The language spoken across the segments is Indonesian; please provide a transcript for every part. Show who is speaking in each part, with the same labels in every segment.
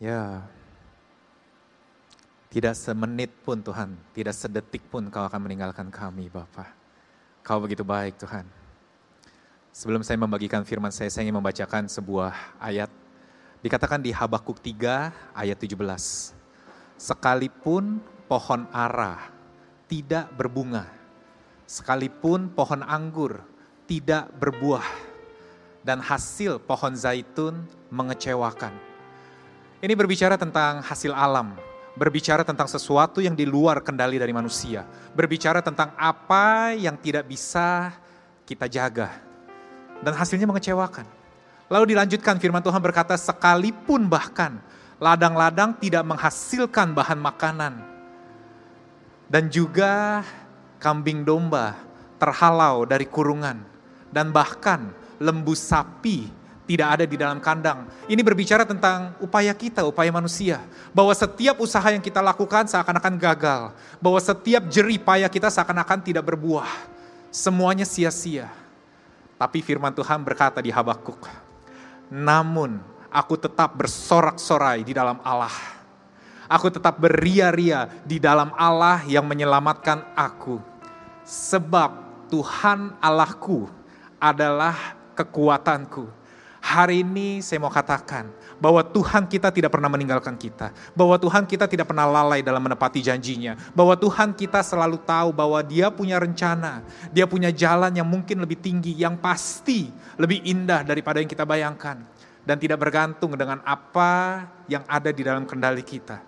Speaker 1: Ya, tidak semenit pun Tuhan, tidak sedetik pun Kau akan meninggalkan kami Bapa. Kau begitu baik Tuhan. Sebelum saya membagikan firman saya, saya ingin membacakan sebuah ayat. Dikatakan di Habakuk 3 ayat 17. Sekalipun pohon ara tidak berbunga, sekalipun pohon anggur tidak berbuah, dan hasil pohon zaitun mengecewakan ini berbicara tentang hasil alam, berbicara tentang sesuatu yang di luar kendali dari manusia, berbicara tentang apa yang tidak bisa kita jaga, dan hasilnya mengecewakan. Lalu dilanjutkan firman Tuhan berkata, sekalipun bahkan ladang-ladang tidak menghasilkan bahan makanan, dan juga kambing domba terhalau dari kurungan, dan bahkan lembu sapi tidak ada di dalam kandang. Ini berbicara tentang upaya kita, upaya manusia. Bahwa setiap usaha yang kita lakukan seakan-akan gagal. Bahwa setiap jerih payah kita seakan-akan tidak berbuah. Semuanya sia-sia. Tapi firman Tuhan berkata di Habakuk, Namun aku tetap bersorak-sorai di dalam Allah. Aku tetap beria-ria di dalam Allah yang menyelamatkan aku. Sebab Tuhan Allahku adalah kekuatanku Hari ini saya mau katakan bahwa Tuhan kita tidak pernah meninggalkan kita. Bahwa Tuhan kita tidak pernah lalai dalam menepati janjinya. Bahwa Tuhan kita selalu tahu bahwa dia punya rencana. Dia punya jalan yang mungkin lebih tinggi, yang pasti lebih indah daripada yang kita bayangkan. Dan tidak bergantung dengan apa yang ada di dalam kendali kita.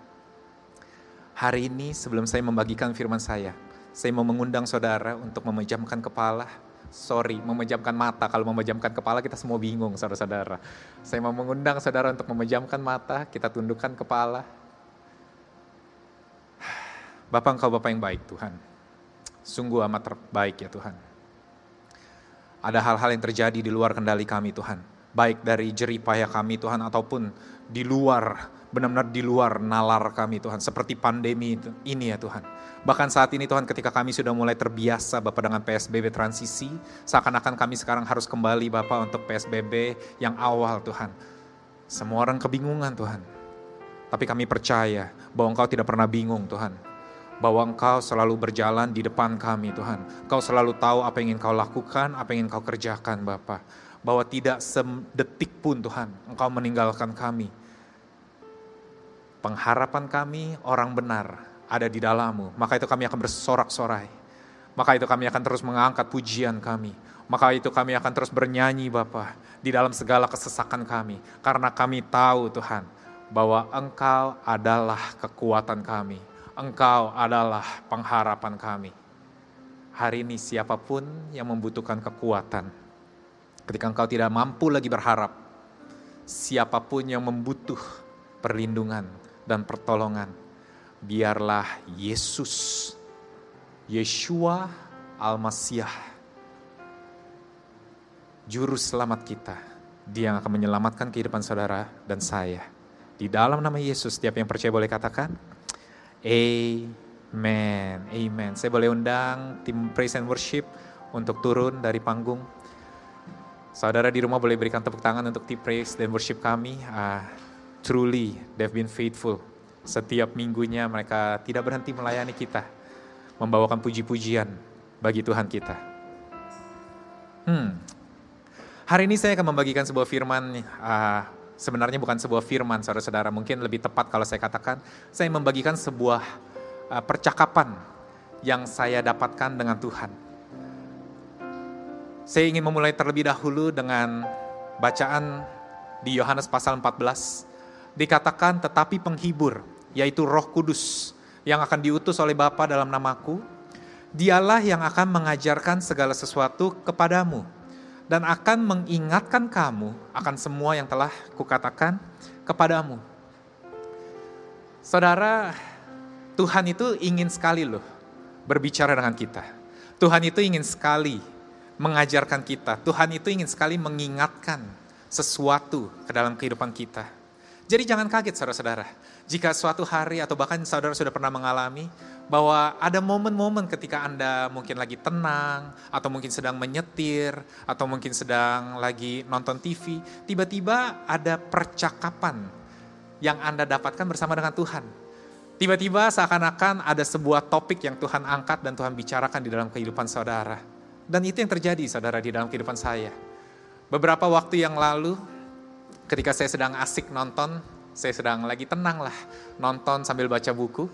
Speaker 1: Hari ini sebelum saya membagikan firman saya, saya mau mengundang saudara untuk memejamkan kepala, sorry, memejamkan mata. Kalau memejamkan kepala kita semua bingung, saudara-saudara. Saya mau mengundang saudara untuk memejamkan mata, kita tundukkan kepala. Bapak engkau Bapak yang baik Tuhan. Sungguh amat terbaik ya Tuhan. Ada hal-hal yang terjadi di luar kendali kami Tuhan. Baik dari jerih payah kami Tuhan ataupun di luar, benar-benar di luar nalar kami Tuhan. Seperti pandemi ini ya Tuhan. Bahkan saat ini Tuhan ketika kami sudah mulai terbiasa Bapak dengan PSBB transisi, seakan-akan kami sekarang harus kembali Bapak untuk PSBB yang awal Tuhan. Semua orang kebingungan Tuhan. Tapi kami percaya bahwa Engkau tidak pernah bingung Tuhan. Bahwa Engkau selalu berjalan di depan kami Tuhan. Engkau selalu tahu apa yang ingin Kau lakukan, apa yang ingin Kau kerjakan Bapak. Bahwa tidak sedetik pun Tuhan Engkau meninggalkan kami. Pengharapan kami orang benar, ada di dalammu. Maka itu kami akan bersorak-sorai. Maka itu kami akan terus mengangkat pujian kami. Maka itu kami akan terus bernyanyi Bapa di dalam segala kesesakan kami. Karena kami tahu Tuhan bahwa Engkau adalah kekuatan kami. Engkau adalah pengharapan kami. Hari ini siapa pun yang membutuhkan kekuatan, ketika engkau tidak mampu lagi berharap, siapa pun yang membutuh perlindungan dan pertolongan, biarlah Yesus, Yeshua Al-Masiyah, Juru Selamat kita, dia yang akan menyelamatkan kehidupan saudara dan saya. Di dalam nama Yesus, setiap yang percaya boleh katakan, Amen, Amen. Saya boleh undang tim Praise and Worship untuk turun dari panggung. Saudara di rumah boleh berikan tepuk tangan untuk tim Praise dan Worship kami. Uh, truly, they've been faithful setiap minggunya mereka tidak berhenti melayani kita, membawakan puji-pujian bagi Tuhan kita. Hmm. Hari ini saya akan membagikan sebuah firman, uh, sebenarnya bukan sebuah firman saudara-saudara, mungkin lebih tepat kalau saya katakan, saya membagikan sebuah uh, percakapan yang saya dapatkan dengan Tuhan. Saya ingin memulai terlebih dahulu dengan bacaan di Yohanes pasal 14. Dikatakan tetapi penghibur, yaitu Roh Kudus yang akan diutus oleh Bapa dalam namaku. Dialah yang akan mengajarkan segala sesuatu kepadamu dan akan mengingatkan kamu akan semua yang telah kukatakan kepadamu. Saudara, Tuhan itu ingin sekali loh berbicara dengan kita. Tuhan itu ingin sekali mengajarkan kita. Tuhan itu ingin sekali mengingatkan sesuatu ke dalam kehidupan kita. Jadi jangan kaget saudara-saudara. Jika suatu hari atau bahkan saudara sudah pernah mengalami bahwa ada momen-momen ketika Anda mungkin lagi tenang atau mungkin sedang menyetir atau mungkin sedang lagi nonton TV, tiba-tiba ada percakapan yang Anda dapatkan bersama dengan Tuhan. Tiba-tiba seakan-akan ada sebuah topik yang Tuhan angkat dan Tuhan bicarakan di dalam kehidupan saudara. Dan itu yang terjadi saudara di dalam kehidupan saya. Beberapa waktu yang lalu ketika saya sedang asik nonton, saya sedang lagi tenang lah nonton sambil baca buku.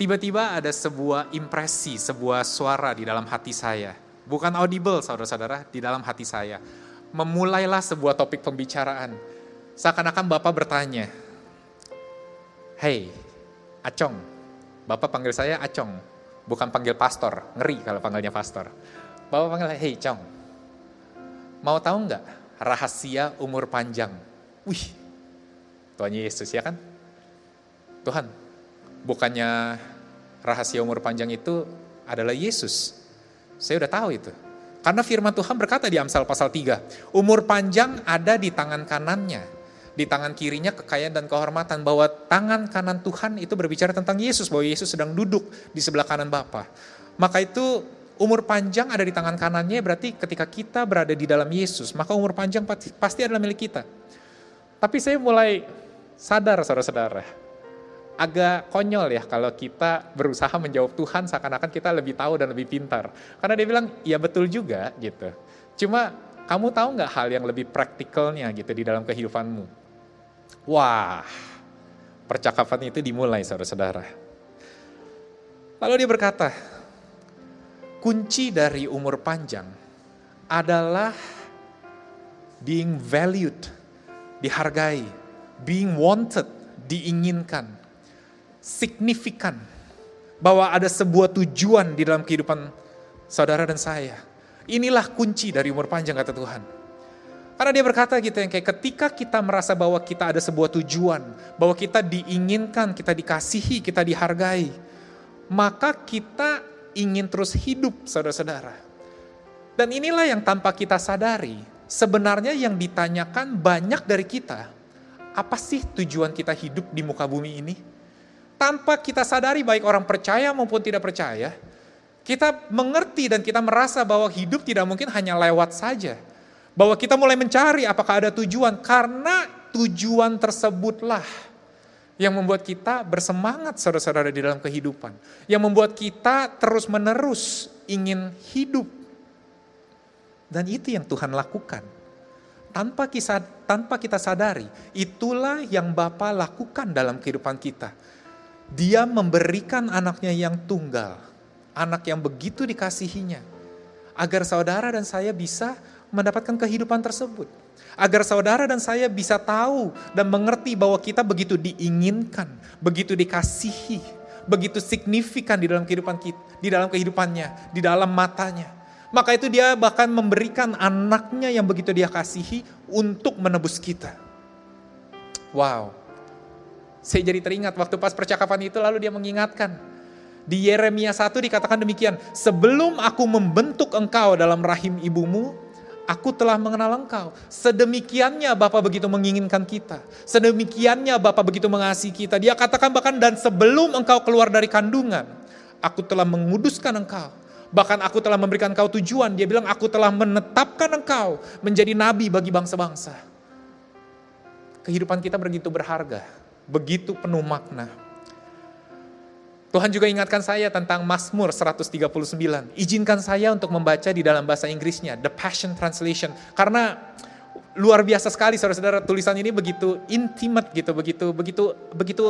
Speaker 1: Tiba-tiba ada sebuah impresi, sebuah suara di dalam hati saya. Bukan audible saudara-saudara, di dalam hati saya. Memulailah sebuah topik pembicaraan. Seakan-akan Bapak bertanya, Hei, Acong, Bapak panggil saya Acong, bukan panggil pastor, ngeri kalau panggilnya pastor. Bapak panggil, Hei Cong, mau tahu nggak rahasia umur panjang? Wih, Tuhan Yesus ya kan? Tuhan, bukannya rahasia umur panjang itu adalah Yesus. Saya udah tahu itu. Karena firman Tuhan berkata di Amsal pasal 3, umur panjang ada di tangan kanannya, di tangan kirinya kekayaan dan kehormatan bahwa tangan kanan Tuhan itu berbicara tentang Yesus bahwa Yesus sedang duduk di sebelah kanan Bapa. Maka itu umur panjang ada di tangan kanannya berarti ketika kita berada di dalam Yesus maka umur panjang pasti adalah milik kita. Tapi saya mulai sadar saudara-saudara agak konyol ya kalau kita berusaha menjawab Tuhan seakan-akan kita lebih tahu dan lebih pintar. Karena dia bilang, ya betul juga gitu. Cuma kamu tahu nggak hal yang lebih praktikalnya gitu di dalam kehidupanmu? Wah, percakapan itu dimulai saudara-saudara. Lalu dia berkata, kunci dari umur panjang adalah being valued, dihargai, being wanted, diinginkan, signifikan, bahwa ada sebuah tujuan di dalam kehidupan saudara dan saya. Inilah kunci dari umur panjang kata Tuhan. Karena dia berkata gitu yang kayak ketika kita merasa bahwa kita ada sebuah tujuan, bahwa kita diinginkan, kita dikasihi, kita dihargai, maka kita ingin terus hidup saudara-saudara. Dan inilah yang tanpa kita sadari, sebenarnya yang ditanyakan banyak dari kita, apa sih tujuan kita hidup di muka bumi ini? Tanpa kita sadari baik orang percaya maupun tidak percaya, kita mengerti dan kita merasa bahwa hidup tidak mungkin hanya lewat saja bahwa kita mulai mencari apakah ada tujuan, karena tujuan tersebutlah yang membuat kita bersemangat saudara-saudara di dalam kehidupan. Yang membuat kita terus-menerus ingin hidup. Dan itu yang Tuhan lakukan. Tanpa kita, tanpa kita sadari, itulah yang Bapa lakukan dalam kehidupan kita. Dia memberikan anaknya yang tunggal, anak yang begitu dikasihinya, agar saudara dan saya bisa mendapatkan kehidupan tersebut. Agar saudara dan saya bisa tahu dan mengerti bahwa kita begitu diinginkan, begitu dikasihi, begitu signifikan di dalam kehidupan kita, di dalam kehidupannya, di dalam matanya. Maka itu dia bahkan memberikan anaknya yang begitu dia kasihi untuk menebus kita. Wow. Saya jadi teringat waktu pas percakapan itu lalu dia mengingatkan. Di Yeremia 1 dikatakan demikian, sebelum aku membentuk engkau dalam rahim ibumu, Aku telah mengenal engkau. Sedemikiannya Bapak begitu menginginkan kita. Sedemikiannya Bapak begitu mengasihi kita. Dia katakan bahkan dan sebelum engkau keluar dari kandungan, aku telah menguduskan engkau. Bahkan aku telah memberikan engkau tujuan. Dia bilang aku telah menetapkan engkau menjadi nabi bagi bangsa-bangsa. Kehidupan kita begitu berharga, begitu penuh makna. Tuhan juga ingatkan saya tentang Mazmur 139. Izinkan saya untuk membaca di dalam bahasa Inggrisnya, The Passion Translation. Karena luar biasa sekali saudara-saudara tulisan ini begitu intimate gitu, begitu begitu begitu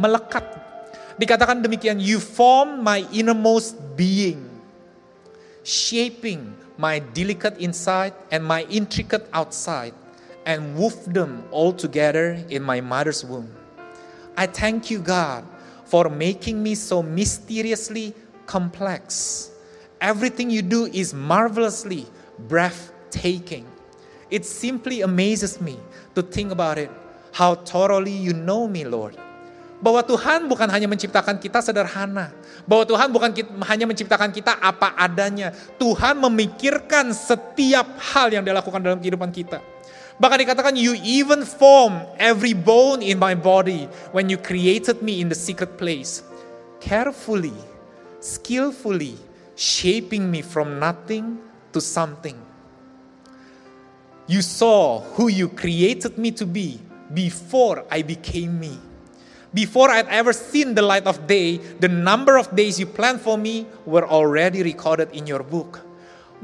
Speaker 1: melekat. Dikatakan demikian, you form my innermost being, shaping my delicate inside and my intricate outside, and wove them all together in my mother's womb. I thank you God for making me so mysteriously complex. Everything you do is marvelously breathtaking. It simply amazes me to think about it. How thoroughly you know me, Lord. Bahwa Tuhan bukan hanya menciptakan kita sederhana. Bahwa Tuhan bukan hanya menciptakan kita apa adanya. Tuhan memikirkan setiap hal yang dilakukan dalam kehidupan kita. Bahkan dikatakan, you even form every bone in my body when you created me in the secret place. Carefully, skillfully, shaping me from nothing to something. You saw who you created me to be before I became me. Before I'd ever seen the light of day, the number of days you planned for me were already recorded in your book.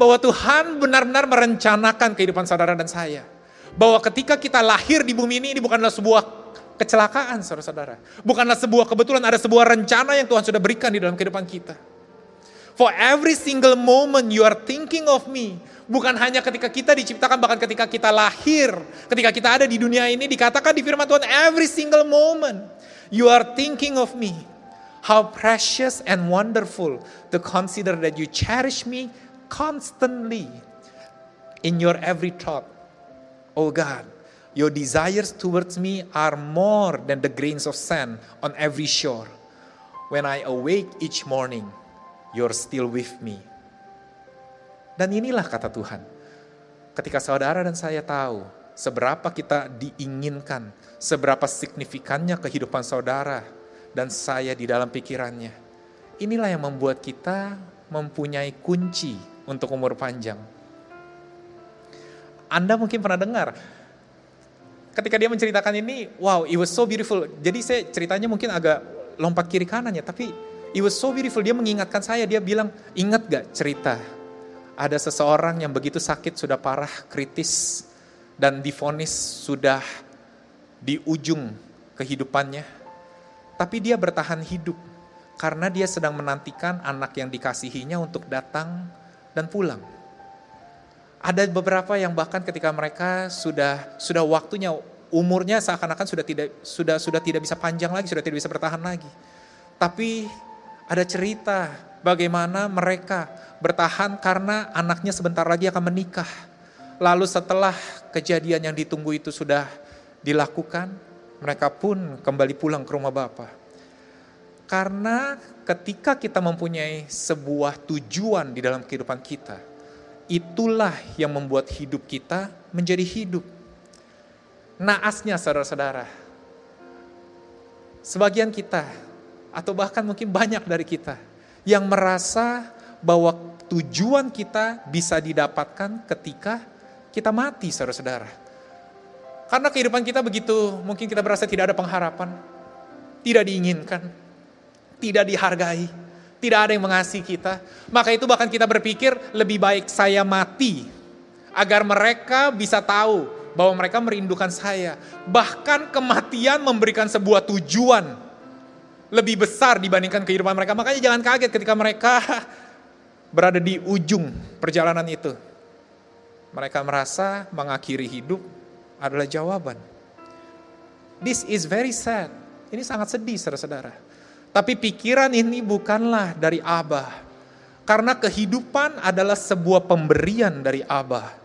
Speaker 1: Bahwa Tuhan benar-benar merencanakan kehidupan saudara dan saya. Bahwa ketika kita lahir di bumi ini, ini bukanlah sebuah kecelakaan saudara-saudara. Bukanlah sebuah kebetulan, ada sebuah rencana yang Tuhan sudah berikan di dalam kehidupan kita. For every single moment you are thinking of me, Bukan hanya ketika kita diciptakan, bahkan ketika kita lahir, ketika kita ada di dunia ini, dikatakan di firman Tuhan, every single moment you are thinking of me. How precious and wonderful to consider that you cherish me constantly in your every thought. Oh God, your desires towards me are more than the grains of sand on every shore. When I awake each morning, you're still with me. Dan inilah kata Tuhan. Ketika saudara dan saya tahu seberapa kita diinginkan, seberapa signifikannya kehidupan saudara dan saya di dalam pikirannya. Inilah yang membuat kita mempunyai kunci untuk umur panjang. Anda mungkin pernah dengar, ketika dia menceritakan ini, wow, it was so beautiful. Jadi saya ceritanya mungkin agak lompat kiri kanannya, tapi it was so beautiful. Dia mengingatkan saya, dia bilang, ingat gak cerita ada seseorang yang begitu sakit sudah parah, kritis, dan difonis sudah di ujung kehidupannya. Tapi dia bertahan hidup karena dia sedang menantikan anak yang dikasihinya untuk datang dan pulang. Ada beberapa yang bahkan ketika mereka sudah sudah waktunya umurnya seakan-akan sudah tidak sudah sudah tidak bisa panjang lagi, sudah tidak bisa bertahan lagi. Tapi ada cerita bagaimana mereka bertahan karena anaknya sebentar lagi akan menikah. Lalu setelah kejadian yang ditunggu itu sudah dilakukan, mereka pun kembali pulang ke rumah Bapak. Karena ketika kita mempunyai sebuah tujuan di dalam kehidupan kita, itulah yang membuat hidup kita menjadi hidup. Naasnya saudara-saudara, sebagian kita, atau bahkan mungkin banyak dari kita, yang merasa bahwa tujuan kita bisa didapatkan ketika kita mati, saudara-saudara. Karena kehidupan kita begitu, mungkin kita berasa tidak ada pengharapan, tidak diinginkan, tidak dihargai, tidak ada yang mengasihi kita. Maka itu bahkan kita berpikir lebih baik saya mati agar mereka bisa tahu bahwa mereka merindukan saya. Bahkan kematian memberikan sebuah tujuan lebih besar dibandingkan kehidupan mereka. Makanya jangan kaget ketika mereka berada di ujung perjalanan itu. Mereka merasa mengakhiri hidup adalah jawaban. This is very sad. Ini sangat sedih saudara-saudara. Tapi pikiran ini bukanlah dari Abah. Karena kehidupan adalah sebuah pemberian dari Abah.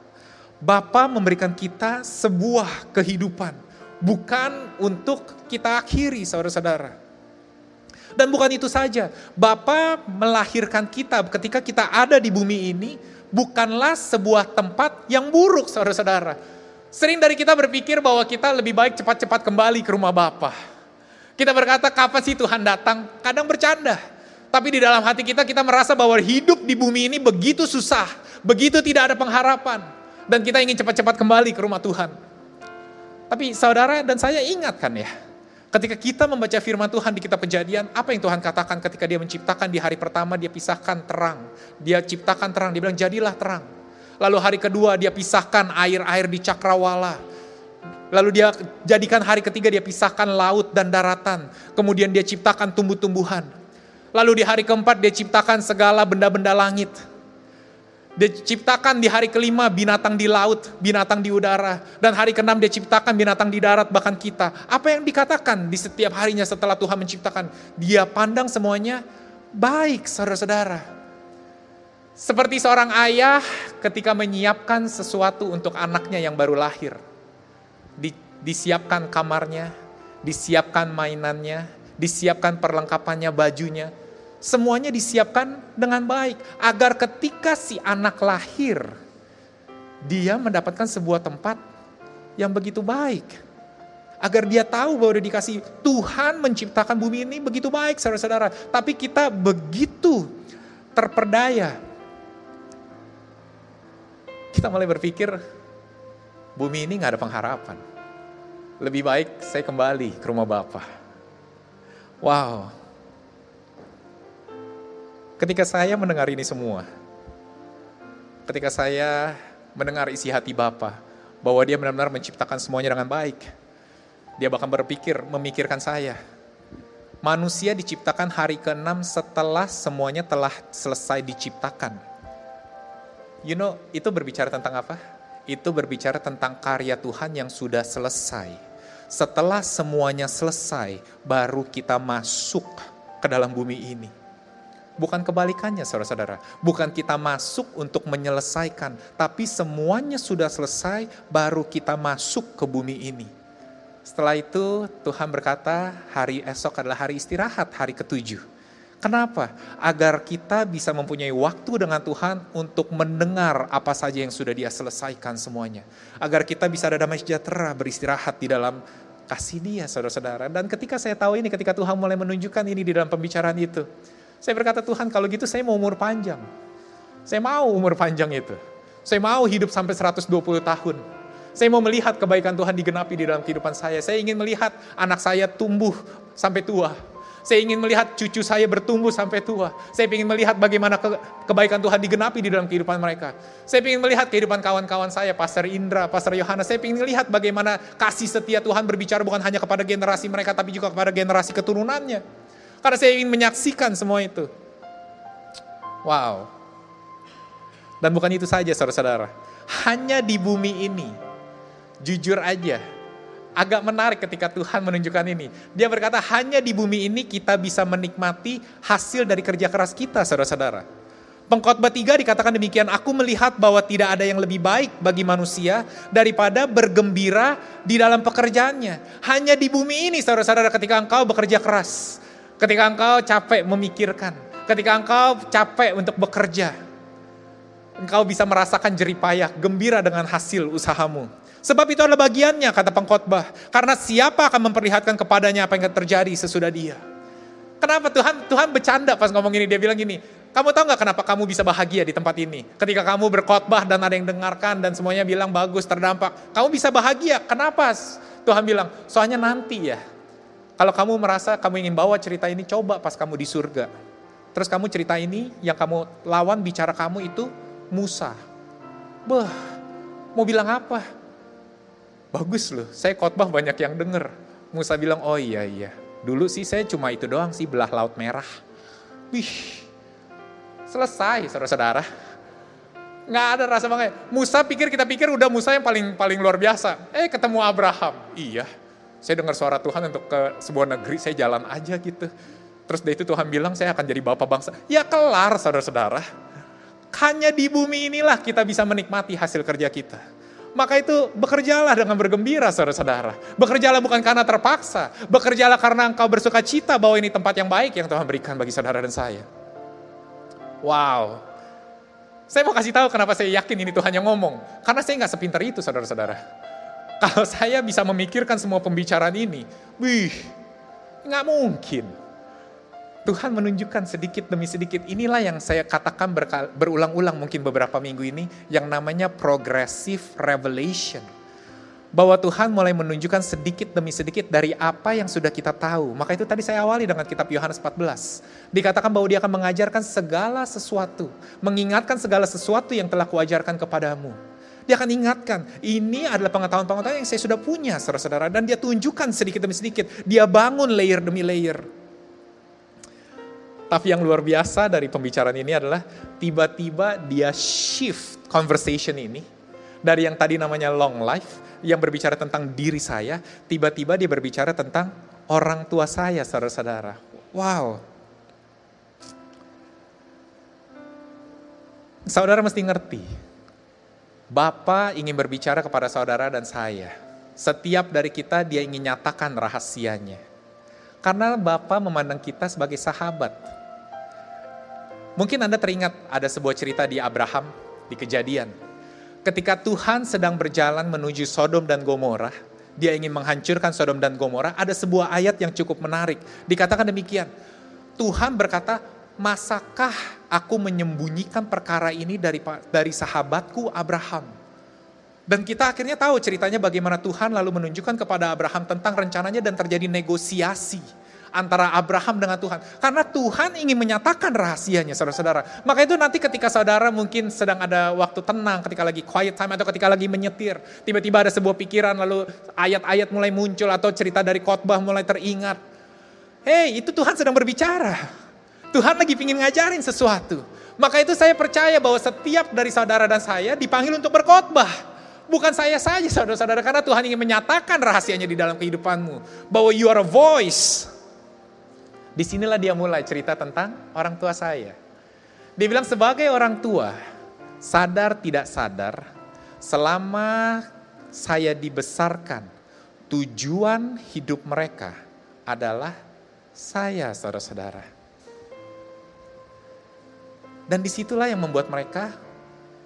Speaker 1: Bapa memberikan kita sebuah kehidupan. Bukan untuk kita akhiri saudara-saudara. Dan bukan itu saja, Bapa melahirkan kita ketika kita ada di bumi ini bukanlah sebuah tempat yang buruk saudara-saudara. Sering dari kita berpikir bahwa kita lebih baik cepat-cepat kembali ke rumah Bapa. Kita berkata kapan sih Tuhan datang? Kadang bercanda. Tapi di dalam hati kita kita merasa bahwa hidup di bumi ini begitu susah, begitu tidak ada pengharapan. Dan kita ingin cepat-cepat kembali ke rumah Tuhan. Tapi saudara dan saya ingatkan ya, Ketika kita membaca firman Tuhan di kitab kejadian, apa yang Tuhan katakan ketika dia menciptakan di hari pertama dia pisahkan terang. Dia ciptakan terang, dia bilang jadilah terang. Lalu hari kedua dia pisahkan air-air di cakrawala. Lalu dia jadikan hari ketiga dia pisahkan laut dan daratan. Kemudian dia ciptakan tumbuh-tumbuhan. Lalu di hari keempat dia ciptakan segala benda-benda langit. Diciptakan di hari kelima binatang di laut, binatang di udara. Dan hari keenam dia ciptakan binatang di darat, bahkan kita. Apa yang dikatakan di setiap harinya setelah Tuhan menciptakan? Dia pandang semuanya baik, saudara-saudara. Seperti seorang ayah ketika menyiapkan sesuatu untuk anaknya yang baru lahir. Di, disiapkan kamarnya, disiapkan mainannya, disiapkan perlengkapannya, bajunya. Semuanya disiapkan dengan baik agar ketika si anak lahir, dia mendapatkan sebuah tempat yang begitu baik agar dia tahu bahwa dia dikasih Tuhan menciptakan bumi ini begitu baik saudara-saudara. Tapi kita begitu terperdaya. Kita mulai berpikir bumi ini nggak ada pengharapan. Lebih baik saya kembali ke rumah Bapak. Wow. Ketika saya mendengar ini semua, ketika saya mendengar isi hati Bapak, bahwa dia benar-benar menciptakan semuanya dengan baik, dia bahkan berpikir, memikirkan saya. Manusia diciptakan hari ke-6 setelah semuanya telah selesai diciptakan. You know, itu berbicara tentang apa? Itu berbicara tentang karya Tuhan yang sudah selesai. Setelah semuanya selesai, baru kita masuk ke dalam bumi ini. Bukan kebalikannya saudara-saudara. Bukan kita masuk untuk menyelesaikan. Tapi semuanya sudah selesai, baru kita masuk ke bumi ini. Setelah itu Tuhan berkata hari esok adalah hari istirahat, hari ketujuh. Kenapa? Agar kita bisa mempunyai waktu dengan Tuhan untuk mendengar apa saja yang sudah dia selesaikan semuanya. Agar kita bisa ada damai sejahtera beristirahat di dalam kasih dia saudara-saudara. Dan ketika saya tahu ini, ketika Tuhan mulai menunjukkan ini di dalam pembicaraan itu. Saya berkata Tuhan kalau gitu saya mau umur panjang. Saya mau umur panjang itu. Saya mau hidup sampai 120 tahun. Saya mau melihat kebaikan Tuhan digenapi di dalam kehidupan saya. Saya ingin melihat anak saya tumbuh sampai tua. Saya ingin melihat cucu saya bertumbuh sampai tua. Saya ingin melihat bagaimana ke, kebaikan Tuhan digenapi di dalam kehidupan mereka. Saya ingin melihat kehidupan kawan-kawan saya, Pastor Indra, Pastor Yohana. Saya ingin melihat bagaimana kasih setia Tuhan berbicara bukan hanya kepada generasi mereka, tapi juga kepada generasi keturunannya. Karena saya ingin menyaksikan semua itu. Wow. Dan bukan itu saja saudara-saudara. Hanya di bumi ini, jujur aja, agak menarik ketika Tuhan menunjukkan ini. Dia berkata hanya di bumi ini kita bisa menikmati hasil dari kerja keras kita saudara-saudara. Pengkhotbah tiga dikatakan demikian, aku melihat bahwa tidak ada yang lebih baik bagi manusia daripada bergembira di dalam pekerjaannya. Hanya di bumi ini saudara-saudara ketika engkau bekerja keras, ketika engkau capek memikirkan, ketika engkau capek untuk bekerja, engkau bisa merasakan jeripayah, gembira dengan hasil usahamu. Sebab itu adalah bagiannya, kata pengkhotbah. Karena siapa akan memperlihatkan kepadanya apa yang terjadi sesudah dia. Kenapa Tuhan Tuhan bercanda pas ngomong ini, dia bilang gini, kamu tahu nggak kenapa kamu bisa bahagia di tempat ini? Ketika kamu berkhotbah dan ada yang dengarkan dan semuanya bilang bagus, terdampak. Kamu bisa bahagia, kenapa? Tuhan bilang, soalnya nanti ya. Kalau kamu merasa kamu ingin bawa cerita ini, coba pas kamu di surga. Terus kamu cerita ini, yang kamu lawan bicara kamu itu Musa. Beh, mau bilang apa? Bagus loh, saya khotbah banyak yang denger. Musa bilang, oh iya iya, dulu sih saya cuma itu doang sih, belah laut merah. Wih, selesai saudara-saudara. Nggak ada rasa bangga. Musa pikir, kita pikir udah Musa yang paling paling luar biasa. Eh ketemu Abraham, iya. Saya dengar suara Tuhan untuk ke sebuah negeri, saya jalan aja gitu. Terus dari itu Tuhan bilang saya akan jadi bapak bangsa. Ya kelar saudara-saudara. Hanya di bumi inilah kita bisa menikmati hasil kerja kita. Maka itu bekerjalah dengan bergembira saudara-saudara. Bekerjalah bukan karena terpaksa. Bekerjalah karena engkau bersuka cita bahwa ini tempat yang baik yang Tuhan berikan bagi saudara dan saya. Wow. Saya mau kasih tahu kenapa saya yakin ini Tuhan yang ngomong. Karena saya nggak sepintar itu saudara-saudara. Kalau saya bisa memikirkan semua pembicaraan ini, wih, nggak mungkin. Tuhan menunjukkan sedikit demi sedikit. Inilah yang saya katakan berulang-ulang mungkin beberapa minggu ini yang namanya progressive revelation. Bahwa Tuhan mulai menunjukkan sedikit demi sedikit dari apa yang sudah kita tahu. Maka itu tadi saya awali dengan kitab Yohanes 14. Dikatakan bahwa dia akan mengajarkan segala sesuatu. Mengingatkan segala sesuatu yang telah kuajarkan kepadamu. Dia akan ingatkan, ini adalah pengetahuan-pengetahuan yang saya sudah punya, saudara-saudara. Dan dia tunjukkan sedikit demi sedikit. Dia bangun layer demi layer tapi yang luar biasa dari pembicaraan ini adalah tiba-tiba dia shift conversation ini dari yang tadi namanya long life yang berbicara tentang diri saya, tiba-tiba dia berbicara tentang orang tua saya, saudara-saudara. Wow. Saudara mesti ngerti, Bapak ingin berbicara kepada saudara dan saya. Setiap dari kita dia ingin nyatakan rahasianya. Karena Bapak memandang kita sebagai sahabat. Mungkin Anda teringat ada sebuah cerita di Abraham, di kejadian. Ketika Tuhan sedang berjalan menuju Sodom dan Gomora, dia ingin menghancurkan Sodom dan Gomora, ada sebuah ayat yang cukup menarik. Dikatakan demikian, Tuhan berkata, masakah aku menyembunyikan perkara ini dari dari sahabatku Abraham? Dan kita akhirnya tahu ceritanya bagaimana Tuhan lalu menunjukkan kepada Abraham tentang rencananya dan terjadi negosiasi antara Abraham dengan Tuhan. Karena Tuhan ingin menyatakan rahasianya saudara-saudara. Maka itu nanti ketika saudara mungkin sedang ada waktu tenang, ketika lagi quiet time atau ketika lagi menyetir. Tiba-tiba ada sebuah pikiran lalu ayat-ayat mulai muncul atau cerita dari khotbah mulai teringat. Hei itu Tuhan sedang berbicara. Tuhan lagi ingin ngajarin sesuatu. Maka itu saya percaya bahwa setiap dari saudara dan saya dipanggil untuk berkhotbah. Bukan saya saja saudara-saudara, karena Tuhan ingin menyatakan rahasianya di dalam kehidupanmu. Bahwa you are a voice. Di sinilah dia mulai cerita tentang orang tua saya. Dia bilang sebagai orang tua, sadar tidak sadar, selama saya dibesarkan, tujuan hidup mereka adalah saya saudara-saudara. Dan di situlah yang membuat mereka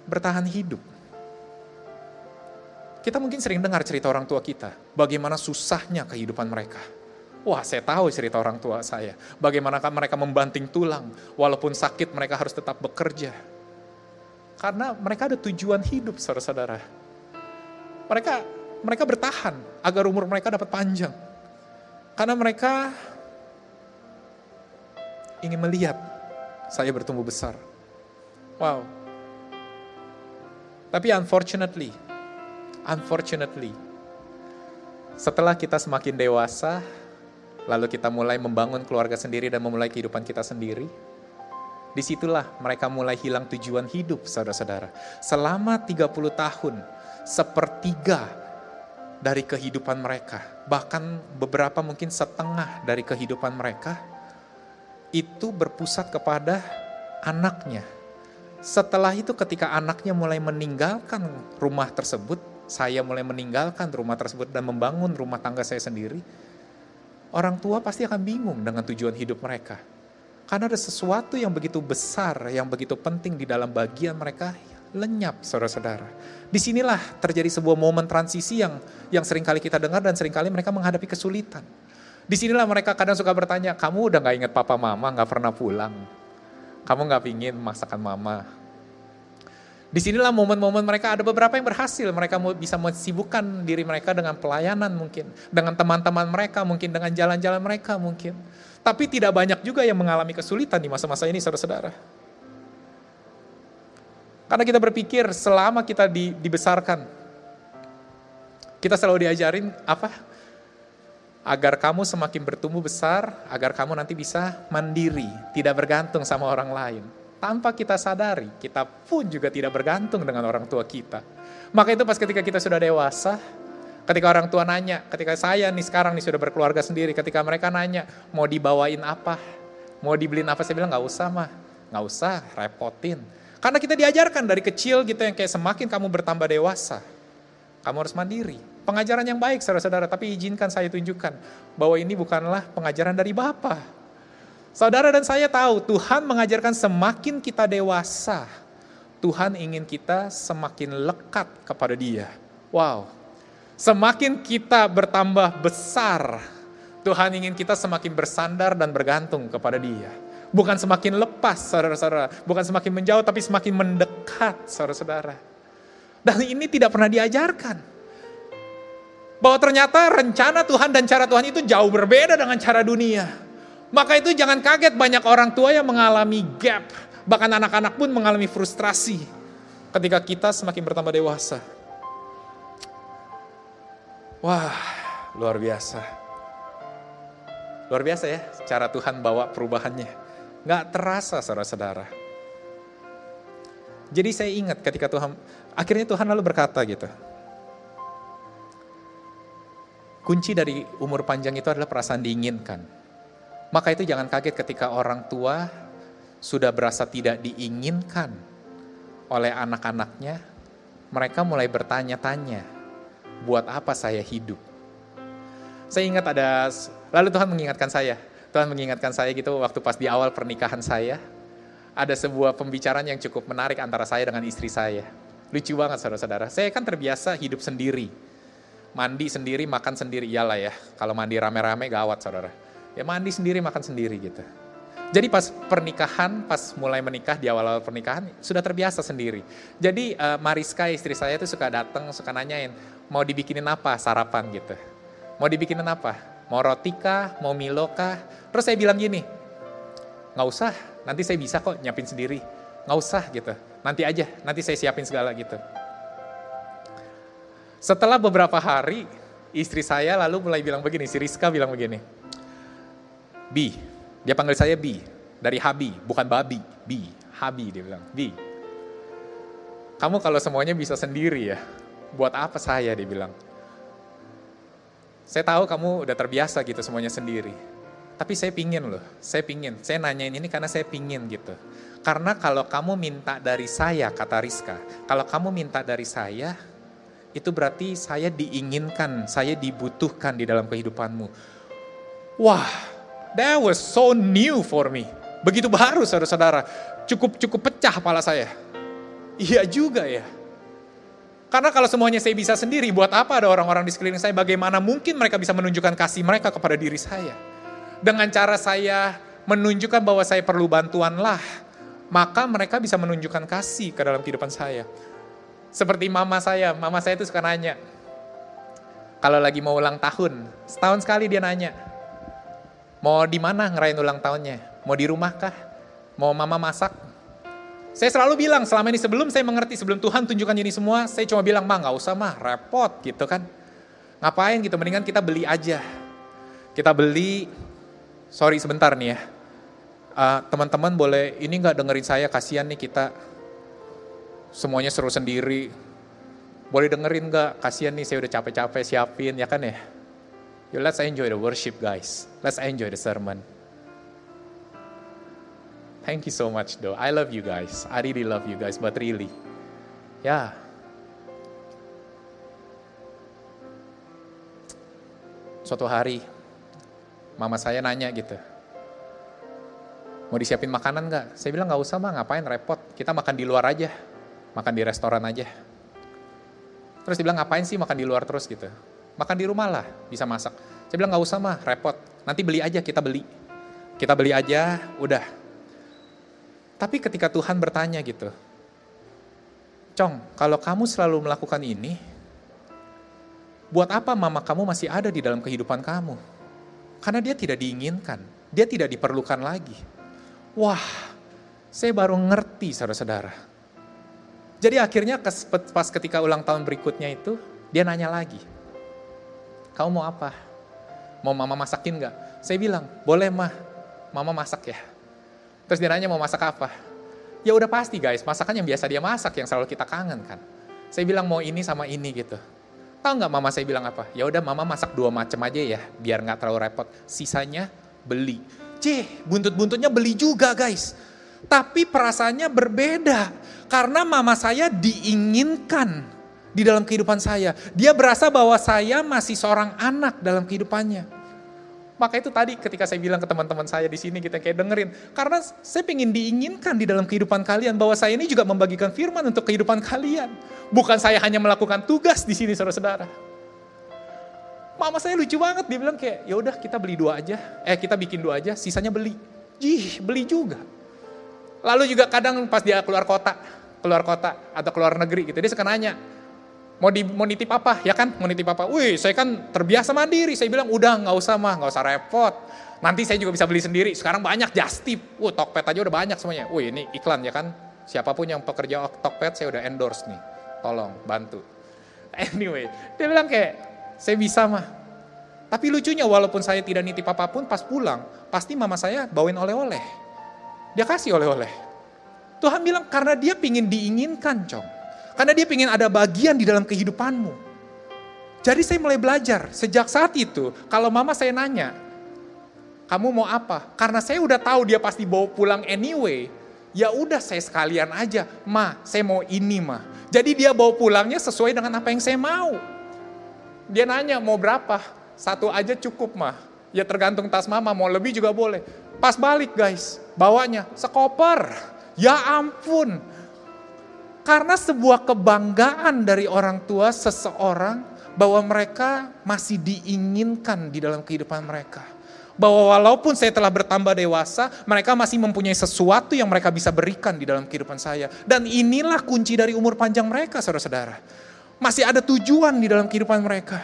Speaker 1: bertahan hidup. Kita mungkin sering dengar cerita orang tua kita, bagaimana susahnya kehidupan mereka. Wah, saya tahu cerita orang tua saya. Bagaimana mereka membanting tulang, walaupun sakit mereka harus tetap bekerja. Karena mereka ada tujuan hidup, saudara-saudara. Mereka mereka bertahan agar umur mereka dapat panjang. Karena mereka ingin melihat saya bertumbuh besar. Wow. Tapi unfortunately, unfortunately, setelah kita semakin dewasa, lalu kita mulai membangun keluarga sendiri dan memulai kehidupan kita sendiri, di situlah mereka mulai hilang tujuan hidup, saudara-saudara. Selama 30 tahun, sepertiga dari kehidupan mereka, bahkan beberapa mungkin setengah dari kehidupan mereka, itu berpusat kepada anaknya, setelah itu ketika anaknya mulai meninggalkan rumah tersebut, saya mulai meninggalkan rumah tersebut dan membangun rumah tangga saya sendiri, orang tua pasti akan bingung dengan tujuan hidup mereka. Karena ada sesuatu yang begitu besar, yang begitu penting di dalam bagian mereka lenyap, saudara-saudara. Di sinilah terjadi sebuah momen transisi yang yang sering kali kita dengar dan sering kali mereka menghadapi kesulitan. Di sinilah mereka kadang suka bertanya, kamu udah gak inget papa mama, gak pernah pulang kamu nggak pingin masakan mama. Di sinilah momen-momen mereka ada beberapa yang berhasil. Mereka bisa mensibukkan diri mereka dengan pelayanan mungkin. Dengan teman-teman mereka mungkin, dengan jalan-jalan mereka mungkin. Tapi tidak banyak juga yang mengalami kesulitan di masa-masa ini saudara-saudara. Karena kita berpikir selama kita di, dibesarkan, kita selalu diajarin apa? Agar kamu semakin bertumbuh besar, agar kamu nanti bisa mandiri, tidak bergantung sama orang lain. Tanpa kita sadari, kita pun juga tidak bergantung dengan orang tua kita. Maka itu pas ketika kita sudah dewasa, ketika orang tua nanya, ketika saya nih sekarang nih sudah berkeluarga sendiri, ketika mereka nanya, mau dibawain apa, mau dibeliin apa, saya bilang nggak usah mah, nggak usah, repotin. Karena kita diajarkan dari kecil gitu yang kayak semakin kamu bertambah dewasa, kamu harus mandiri Pengajaran yang baik saudara-saudara, tapi izinkan saya tunjukkan bahwa ini bukanlah pengajaran dari Bapa. Saudara dan saya tahu Tuhan mengajarkan semakin kita dewasa, Tuhan ingin kita semakin lekat kepada dia. Wow, semakin kita bertambah besar, Tuhan ingin kita semakin bersandar dan bergantung kepada dia. Bukan semakin lepas saudara-saudara, bukan semakin menjauh tapi semakin mendekat saudara-saudara. Dan ini tidak pernah diajarkan bahwa ternyata rencana Tuhan dan cara Tuhan itu jauh berbeda dengan cara dunia. Maka itu jangan kaget banyak orang tua yang mengalami gap, bahkan anak-anak pun mengalami frustrasi ketika kita semakin bertambah dewasa. Wah, luar biasa. Luar biasa ya cara Tuhan bawa perubahannya. Gak terasa saudara-saudara. Jadi saya ingat ketika Tuhan, akhirnya Tuhan lalu berkata gitu, Kunci dari umur panjang itu adalah perasaan diinginkan. Maka itu jangan kaget ketika orang tua sudah berasa tidak diinginkan oleh anak-anaknya, mereka mulai bertanya-tanya, buat apa saya hidup? Saya ingat ada, lalu Tuhan mengingatkan saya, Tuhan mengingatkan saya gitu waktu pas di awal pernikahan saya, ada sebuah pembicaraan yang cukup menarik antara saya dengan istri saya. Lucu banget saudara-saudara, saya kan terbiasa hidup sendiri, mandi sendiri, makan sendiri, iyalah ya, kalau mandi rame-rame gawat saudara. Ya mandi sendiri, makan sendiri gitu. Jadi pas pernikahan, pas mulai menikah di awal-awal pernikahan sudah terbiasa sendiri. Jadi uh, Mariska istri saya itu suka datang, suka nanyain mau dibikinin apa sarapan gitu. Mau dibikinin apa? Mau roti kah? Mau Milo kah? Terus saya bilang gini, nggak usah, nanti saya bisa kok nyiapin sendiri. Nggak usah gitu, nanti aja, nanti saya siapin segala gitu. Setelah beberapa hari, istri saya lalu mulai bilang begini, si Rizka bilang begini, Bi, dia panggil saya Bi, dari Habi, bukan babi, Bi, Habi dia bilang, Bi. Kamu kalau semuanya bisa sendiri ya, buat apa saya dia bilang. Saya tahu kamu udah terbiasa gitu semuanya sendiri. Tapi saya pingin loh, saya pingin. Saya nanyain ini karena saya pingin gitu. Karena kalau kamu minta dari saya, kata Rizka, kalau kamu minta dari saya, itu berarti saya diinginkan, saya dibutuhkan di dalam kehidupanmu. Wah, That was so new for me. Begitu baru saudara-saudara. Cukup cukup pecah kepala saya. Iya juga ya. Karena kalau semuanya saya bisa sendiri, buat apa ada orang-orang di sekeliling saya? Bagaimana mungkin mereka bisa menunjukkan kasih mereka kepada diri saya? Dengan cara saya menunjukkan bahwa saya perlu bantuan lah, maka mereka bisa menunjukkan kasih ke dalam kehidupan saya. Seperti mama saya, mama saya itu suka nanya, kalau lagi mau ulang tahun, setahun sekali dia nanya, Mau di mana ngerayain ulang tahunnya? Mau di rumah kah? Mau mama masak? Saya selalu bilang selama ini sebelum saya mengerti, sebelum Tuhan tunjukkan ini semua, saya cuma bilang, mah nggak usah mah, repot gitu kan. Ngapain gitu, mendingan kita beli aja. Kita beli, sorry sebentar nih ya. Uh, teman-teman boleh, ini nggak dengerin saya, kasihan nih kita semuanya seru sendiri. Boleh dengerin nggak? Kasihan nih saya udah capek-capek siapin, ya kan ya. Yo, let's enjoy the worship, guys. Let's enjoy the sermon. Thank you so much, though. I love you guys. I really love you guys, but really. Yeah. Suatu hari, mama saya nanya gitu, mau disiapin makanan nggak? Saya bilang nggak usah mah, ngapain repot. Kita makan di luar aja, makan di restoran aja. Terus dia bilang ngapain sih makan di luar terus gitu? Makan di rumah lah, bisa masak. Saya bilang nggak usah mah, repot. Nanti beli aja, kita beli. Kita beli aja, udah. Tapi ketika Tuhan bertanya gitu, Cong, kalau kamu selalu melakukan ini, buat apa mama kamu masih ada di dalam kehidupan kamu? Karena dia tidak diinginkan, dia tidak diperlukan lagi. Wah, saya baru ngerti saudara-saudara. Jadi akhirnya pas ketika ulang tahun berikutnya itu, dia nanya lagi, kamu mau apa? Mau mama masakin nggak? Saya bilang, boleh mah, mama masak ya. Terus dia nanya mau masak apa? Ya udah pasti guys, masakan yang biasa dia masak, yang selalu kita kangen kan. Saya bilang mau ini sama ini gitu. Tahu nggak mama saya bilang apa? Ya udah mama masak dua macam aja ya, biar nggak terlalu repot. Sisanya beli. Cih, buntut-buntutnya beli juga guys. Tapi perasaannya berbeda. Karena mama saya diinginkan di dalam kehidupan saya. Dia berasa bahwa saya masih seorang anak dalam kehidupannya. Maka itu tadi ketika saya bilang ke teman-teman saya di sini kita kayak dengerin. Karena saya ingin diinginkan di dalam kehidupan kalian bahwa saya ini juga membagikan firman untuk kehidupan kalian. Bukan saya hanya melakukan tugas di sini saudara-saudara. Mama saya lucu banget, dia bilang kayak ya udah kita beli dua aja. Eh kita bikin dua aja, sisanya beli. Jih, beli juga. Lalu juga kadang pas dia keluar kota, keluar kota atau keluar negeri gitu, dia suka nanya, Mau, di, mau nitip apa? Ya kan, mau nitip apa? Wih, saya kan terbiasa mandiri. Saya bilang, udah nggak usah mah, nggak usah repot. Nanti saya juga bisa beli sendiri. Sekarang banyak just tip. Wah, Tokped aja udah banyak semuanya. Wih, ini iklan ya kan. Siapa pun yang pekerja Tokped, saya udah endorse nih. Tolong, bantu. Anyway, dia bilang kayak, saya bisa mah. Tapi lucunya walaupun saya tidak nitip apa pun, pas pulang, pasti mama saya bawain oleh-oleh. Dia kasih oleh-oleh. Tuhan bilang, karena dia pingin diinginkan, cong. Karena dia ingin ada bagian di dalam kehidupanmu. Jadi saya mulai belajar, sejak saat itu, kalau mama saya nanya, kamu mau apa? Karena saya udah tahu dia pasti bawa pulang anyway. Ya udah saya sekalian aja, ma, saya mau ini ma. Jadi dia bawa pulangnya sesuai dengan apa yang saya mau. Dia nanya mau berapa? Satu aja cukup mah. Ya tergantung tas mama, mau lebih juga boleh. Pas balik guys, bawanya sekoper. Ya ampun. Karena sebuah kebanggaan dari orang tua seseorang bahwa mereka masih diinginkan di dalam kehidupan mereka bahwa walaupun saya telah bertambah dewasa, mereka masih mempunyai sesuatu yang mereka bisa berikan di dalam kehidupan saya. Dan inilah kunci dari umur panjang mereka, saudara-saudara. Masih ada tujuan di dalam kehidupan mereka.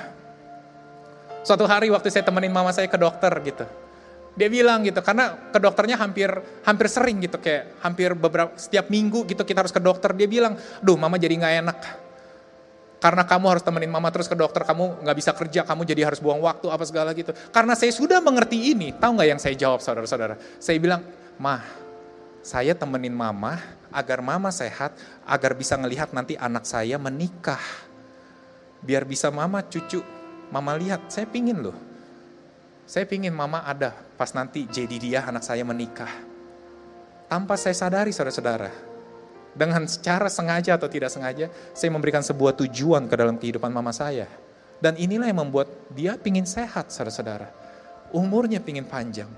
Speaker 1: Suatu hari waktu saya temenin mama saya ke dokter gitu. Dia bilang gitu, karena ke dokternya hampir hampir sering gitu, kayak hampir beberapa setiap minggu gitu kita harus ke dokter. Dia bilang, duh mama jadi nggak enak karena kamu harus temenin mama terus ke dokter, kamu nggak bisa kerja, kamu jadi harus buang waktu apa segala gitu. Karena saya sudah mengerti ini, tahu nggak yang saya jawab saudara-saudara? Saya bilang, mah, saya temenin mama agar mama sehat, agar bisa ngelihat nanti anak saya menikah. Biar bisa mama cucu, mama lihat, saya pingin loh. Saya pingin mama ada pas nanti jadi dia anak saya menikah. Tanpa saya sadari saudara-saudara, dengan secara sengaja atau tidak sengaja, saya memberikan sebuah tujuan ke dalam kehidupan mama saya. Dan inilah yang membuat dia pingin sehat, saudara-saudara. Umurnya pingin panjang.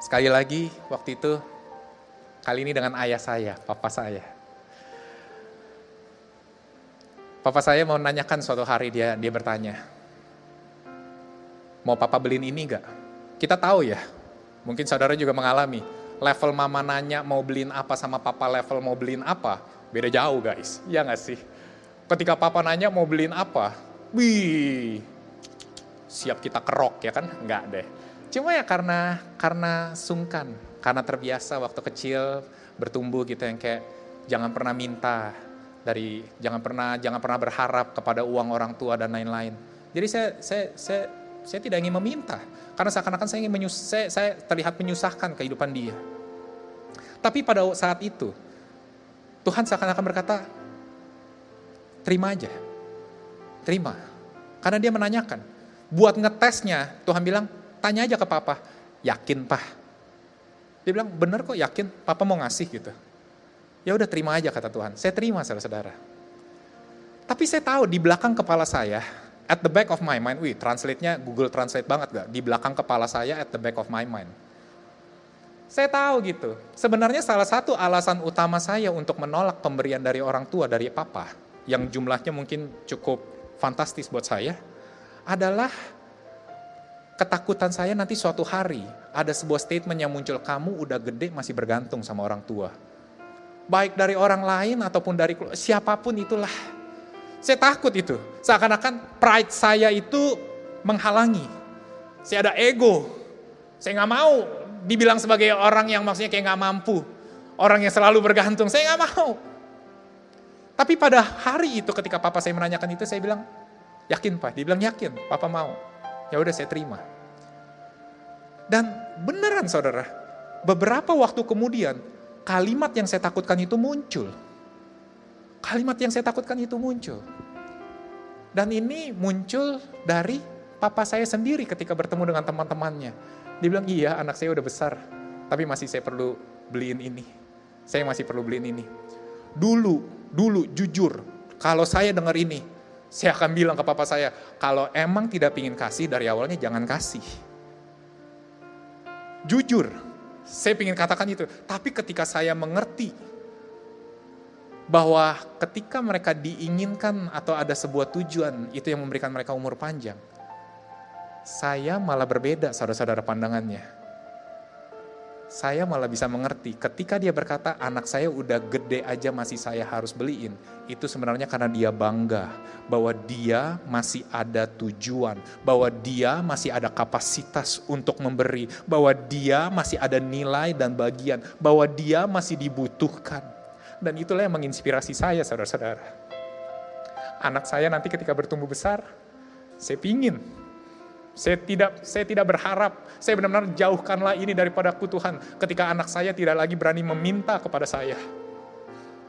Speaker 1: Sekali lagi, waktu itu, kali ini dengan ayah saya, papa saya. Papa saya mau nanyakan suatu hari dia dia bertanya, mau papa beliin ini enggak? Kita tahu ya, mungkin saudara juga mengalami, level mama nanya mau beliin apa sama papa level mau beliin apa, beda jauh guys. Iya gak sih? Ketika papa nanya mau beliin apa, wih, siap kita kerok ya kan? Enggak deh. Cuma ya karena karena sungkan, karena terbiasa waktu kecil bertumbuh gitu yang kayak jangan pernah minta dari jangan pernah jangan pernah berharap kepada uang orang tua dan lain-lain. Jadi saya saya saya saya tidak ingin meminta karena seakan-akan saya ingin menyus saya, terlihat menyusahkan kehidupan dia. Tapi pada saat itu, Tuhan seakan-akan berkata, terima aja. Terima. Karena dia menanyakan. Buat ngetesnya, Tuhan bilang, tanya aja ke papa. Yakin, Pak? Dia bilang, bener kok yakin, papa mau ngasih gitu. Ya udah terima aja kata Tuhan. Saya terima saudara-saudara. Tapi saya tahu di belakang kepala saya, at the back of my mind, wih translate-nya Google Translate banget gak? Di belakang kepala saya, at the back of my mind saya tahu gitu. Sebenarnya salah satu alasan utama saya untuk menolak pemberian dari orang tua, dari papa, yang jumlahnya mungkin cukup fantastis buat saya, adalah ketakutan saya nanti suatu hari ada sebuah statement yang muncul, kamu udah gede masih bergantung sama orang tua. Baik dari orang lain ataupun dari siapa pun itulah. Saya takut itu. Seakan-akan pride saya itu menghalangi. Saya ada ego. Saya nggak mau dibilang sebagai orang yang maksudnya kayak nggak mampu. Orang yang selalu bergantung, saya nggak mau. Tapi pada hari itu ketika papa saya menanyakan itu, saya bilang, yakin pak? Dia bilang yakin, papa mau. Ya udah saya terima. Dan beneran saudara, beberapa waktu kemudian, kalimat yang saya takutkan itu muncul. Kalimat yang saya takutkan itu muncul. Dan ini muncul dari papa saya sendiri ketika bertemu dengan teman-temannya dia bilang, iya anak saya udah besar, tapi masih saya perlu beliin ini. Saya masih perlu beliin ini. Dulu, dulu jujur, kalau saya dengar ini, saya akan bilang ke papa saya, kalau emang tidak pingin kasih dari awalnya jangan kasih. Jujur, saya ingin katakan itu. Tapi ketika saya mengerti bahwa ketika mereka diinginkan atau ada sebuah tujuan, itu yang memberikan mereka umur panjang saya malah berbeda saudara-saudara pandangannya. Saya malah bisa mengerti ketika dia berkata anak saya udah gede aja masih saya harus beliin. Itu sebenarnya karena dia bangga bahwa dia masih ada tujuan, bahwa dia masih ada kapasitas untuk memberi, bahwa dia masih ada nilai dan bagian, bahwa dia masih dibutuhkan. Dan itulah yang menginspirasi saya saudara-saudara. Anak saya nanti ketika bertumbuh besar, saya pingin saya tidak saya tidak berharap, saya benar-benar jauhkanlah ini daripadaku Tuhan ketika anak saya tidak lagi berani meminta kepada saya.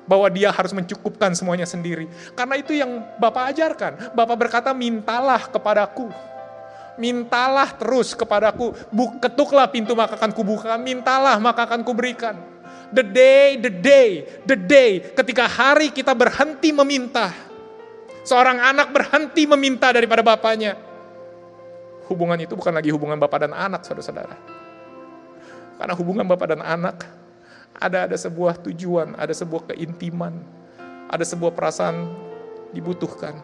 Speaker 1: Bahwa dia harus mencukupkan semuanya sendiri. Karena itu yang Bapak ajarkan. Bapak berkata, mintalah kepadaku. Mintalah terus kepadaku, ketuklah pintu maka akan kubuka, mintalah maka akan kuberikan. The day, the day, the day ketika hari kita berhenti meminta. Seorang anak berhenti meminta daripada bapaknya. Hubungan itu bukan lagi hubungan bapak dan anak, saudara-saudara. Karena hubungan bapak dan anak ada ada sebuah tujuan, ada sebuah keintiman, ada sebuah perasaan dibutuhkan.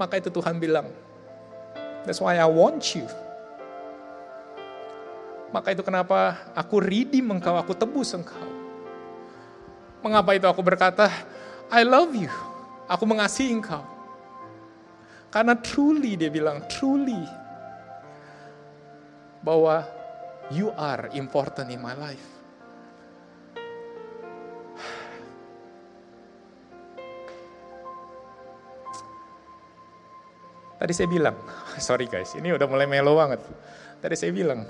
Speaker 1: Maka itu Tuhan bilang, that's why I want you. Maka itu kenapa aku redeem engkau, aku tebus engkau. Mengapa itu aku berkata, I love you, aku mengasihi engkau. Karena truly dia bilang, truly. Bahwa you are important in my life. Tadi saya bilang, sorry guys, ini udah mulai melo banget. Tadi saya bilang,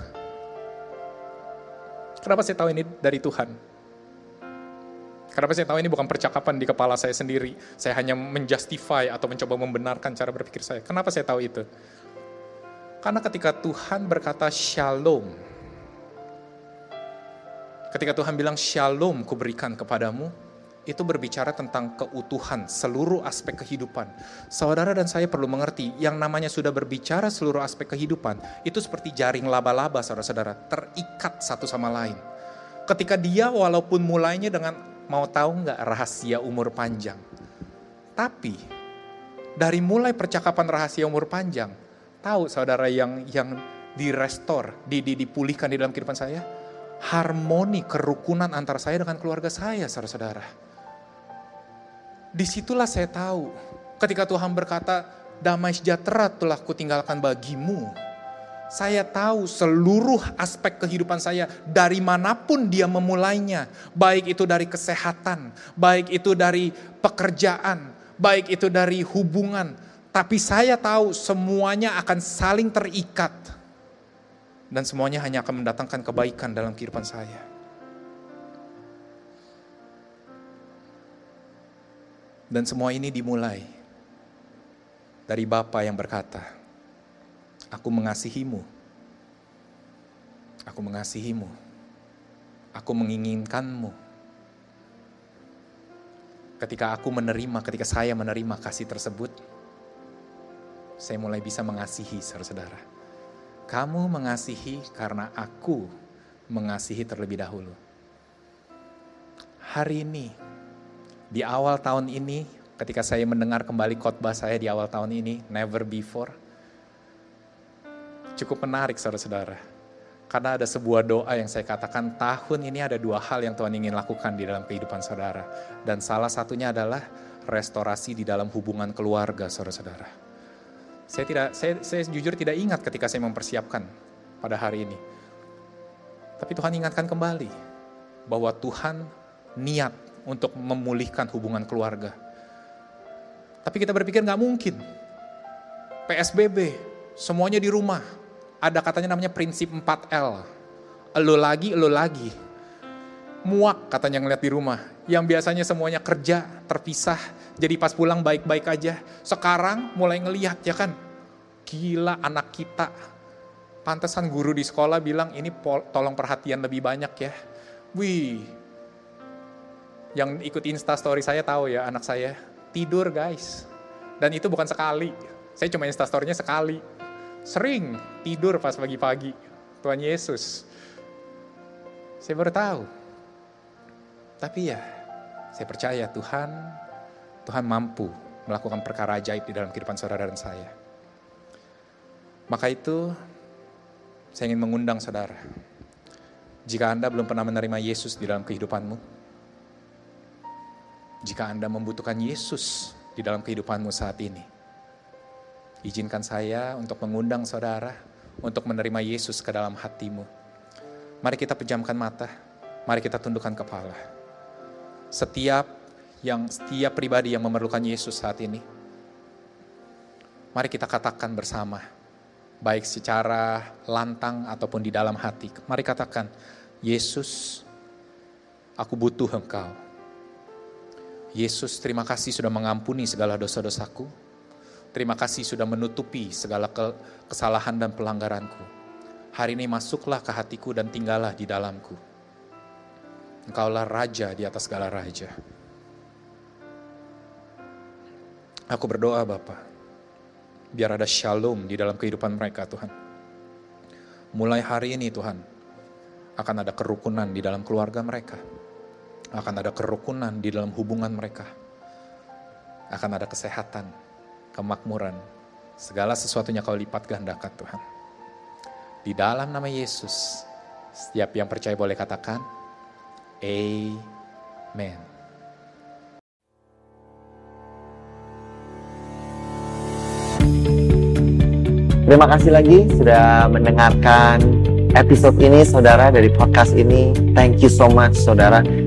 Speaker 1: kenapa saya tahu ini dari Tuhan? Kenapa saya tahu ini bukan percakapan di kepala saya sendiri? Saya hanya menjustify atau mencoba membenarkan cara berpikir saya. Kenapa saya tahu itu? Karena ketika Tuhan berkata shalom, ketika Tuhan bilang shalom kuberikan kepadamu, itu berbicara tentang keutuhan seluruh aspek kehidupan. Saudara dan saya perlu mengerti, yang namanya sudah berbicara seluruh aspek kehidupan, itu seperti jaring laba-laba saudara-saudara, terikat satu sama lain. Ketika dia walaupun mulainya dengan, mau tahu nggak rahasia umur panjang. Tapi, dari mulai percakapan rahasia umur panjang, tahu saudara yang yang direstor, di, di, dipulihkan di dalam kehidupan saya? Harmoni kerukunan antara saya dengan keluarga saya, saudara-saudara di situlah saya tahu ketika Tuhan berkata damai sejahtera telah kutinggalkan bagimu. Saya tahu seluruh aspek kehidupan saya dari mana pun dia memulainya. Baik itu dari kesehatan, baik itu dari pekerjaan, baik itu dari hubungan. Tapi saya tahu semuanya akan saling terikat. Dan semuanya hanya akan mendatangkan kebaikan dalam kehidupan saya. Dan semua ini dimulai dari Bapa yang berkata, Aku mengasihimu. Aku mengasihimu. Aku menginginkanmu. Ketika aku menerima, ketika saya menerima kasih tersebut, saya mulai bisa mengasihi saudara-saudara. Kamu mengasihi karena aku mengasihi terlebih dahulu. Hari ini di awal tahun ini, ketika saya mendengar kembali khotbah saya di awal tahun ini, never before, cukup menarik saudara-saudara. Karena ada sebuah doa yang saya katakan tahun ini ada dua hal yang Tuhan ingin lakukan di dalam kehidupan saudara. Dan salah satunya adalah restorasi di dalam hubungan keluarga saudara-saudara. Saya tidak, saya, saya jujur tidak ingat ketika saya mempersiapkan pada hari ini. Tapi Tuhan ingatkan kembali bahwa Tuhan niat untuk memulihkan hubungan keluarga. Tapi kita berpikir nggak mungkin. PSBB, semuanya di rumah. Ada katanya namanya prinsip 4L. Elo lagi, elo lagi. Muak katanya ngeliat di rumah. Yang biasanya semuanya kerja, terpisah. Jadi pas pulang baik-baik aja. Sekarang mulai ngeliat ya kan. Gila anak kita. Pantesan guru di sekolah bilang ini tolong perhatian lebih banyak ya. Wih, yang ikut Insta story saya tahu ya anak saya tidur guys. Dan itu bukan sekali. Saya cuma Insta story-nya sekali. Sering tidur pas pagi-pagi. Tuhan Yesus. Saya baru tahu. Tapi ya, saya percaya Tuhan, Tuhan mampu melakukan perkara ajaib di dalam kehidupan saudara dan saya. Maka itu, saya ingin mengundang saudara. Jika Anda belum pernah menerima Yesus di dalam kehidupanmu, jika Anda membutuhkan Yesus di dalam kehidupanmu saat ini. Izinkan saya untuk mengundang saudara untuk menerima Yesus ke dalam hatimu. Mari kita pejamkan mata, mari kita tundukkan kepala. Setiap yang setiap pribadi yang memerlukan Yesus saat ini, mari kita katakan bersama, baik secara lantang ataupun di dalam hati. Mari katakan, Yesus, aku butuh Engkau. Yesus terima kasih sudah mengampuni segala dosa-dosaku. Terima kasih sudah menutupi segala kesalahan dan pelanggaranku. Hari ini masuklah ke hatiku dan tinggallah di dalamku. Engkaulah raja di atas segala raja. Aku berdoa Bapa, biar ada shalom di dalam kehidupan mereka Tuhan. Mulai hari ini Tuhan, akan ada kerukunan di dalam keluarga mereka. Akan ada kerukunan di dalam hubungan mereka. Akan ada kesehatan, kemakmuran, segala sesuatunya kau lipat gandakan Tuhan. Di dalam nama Yesus, setiap yang percaya boleh katakan, Amen.
Speaker 2: Terima kasih lagi sudah mendengarkan episode ini saudara dari podcast ini. Thank you so much saudara.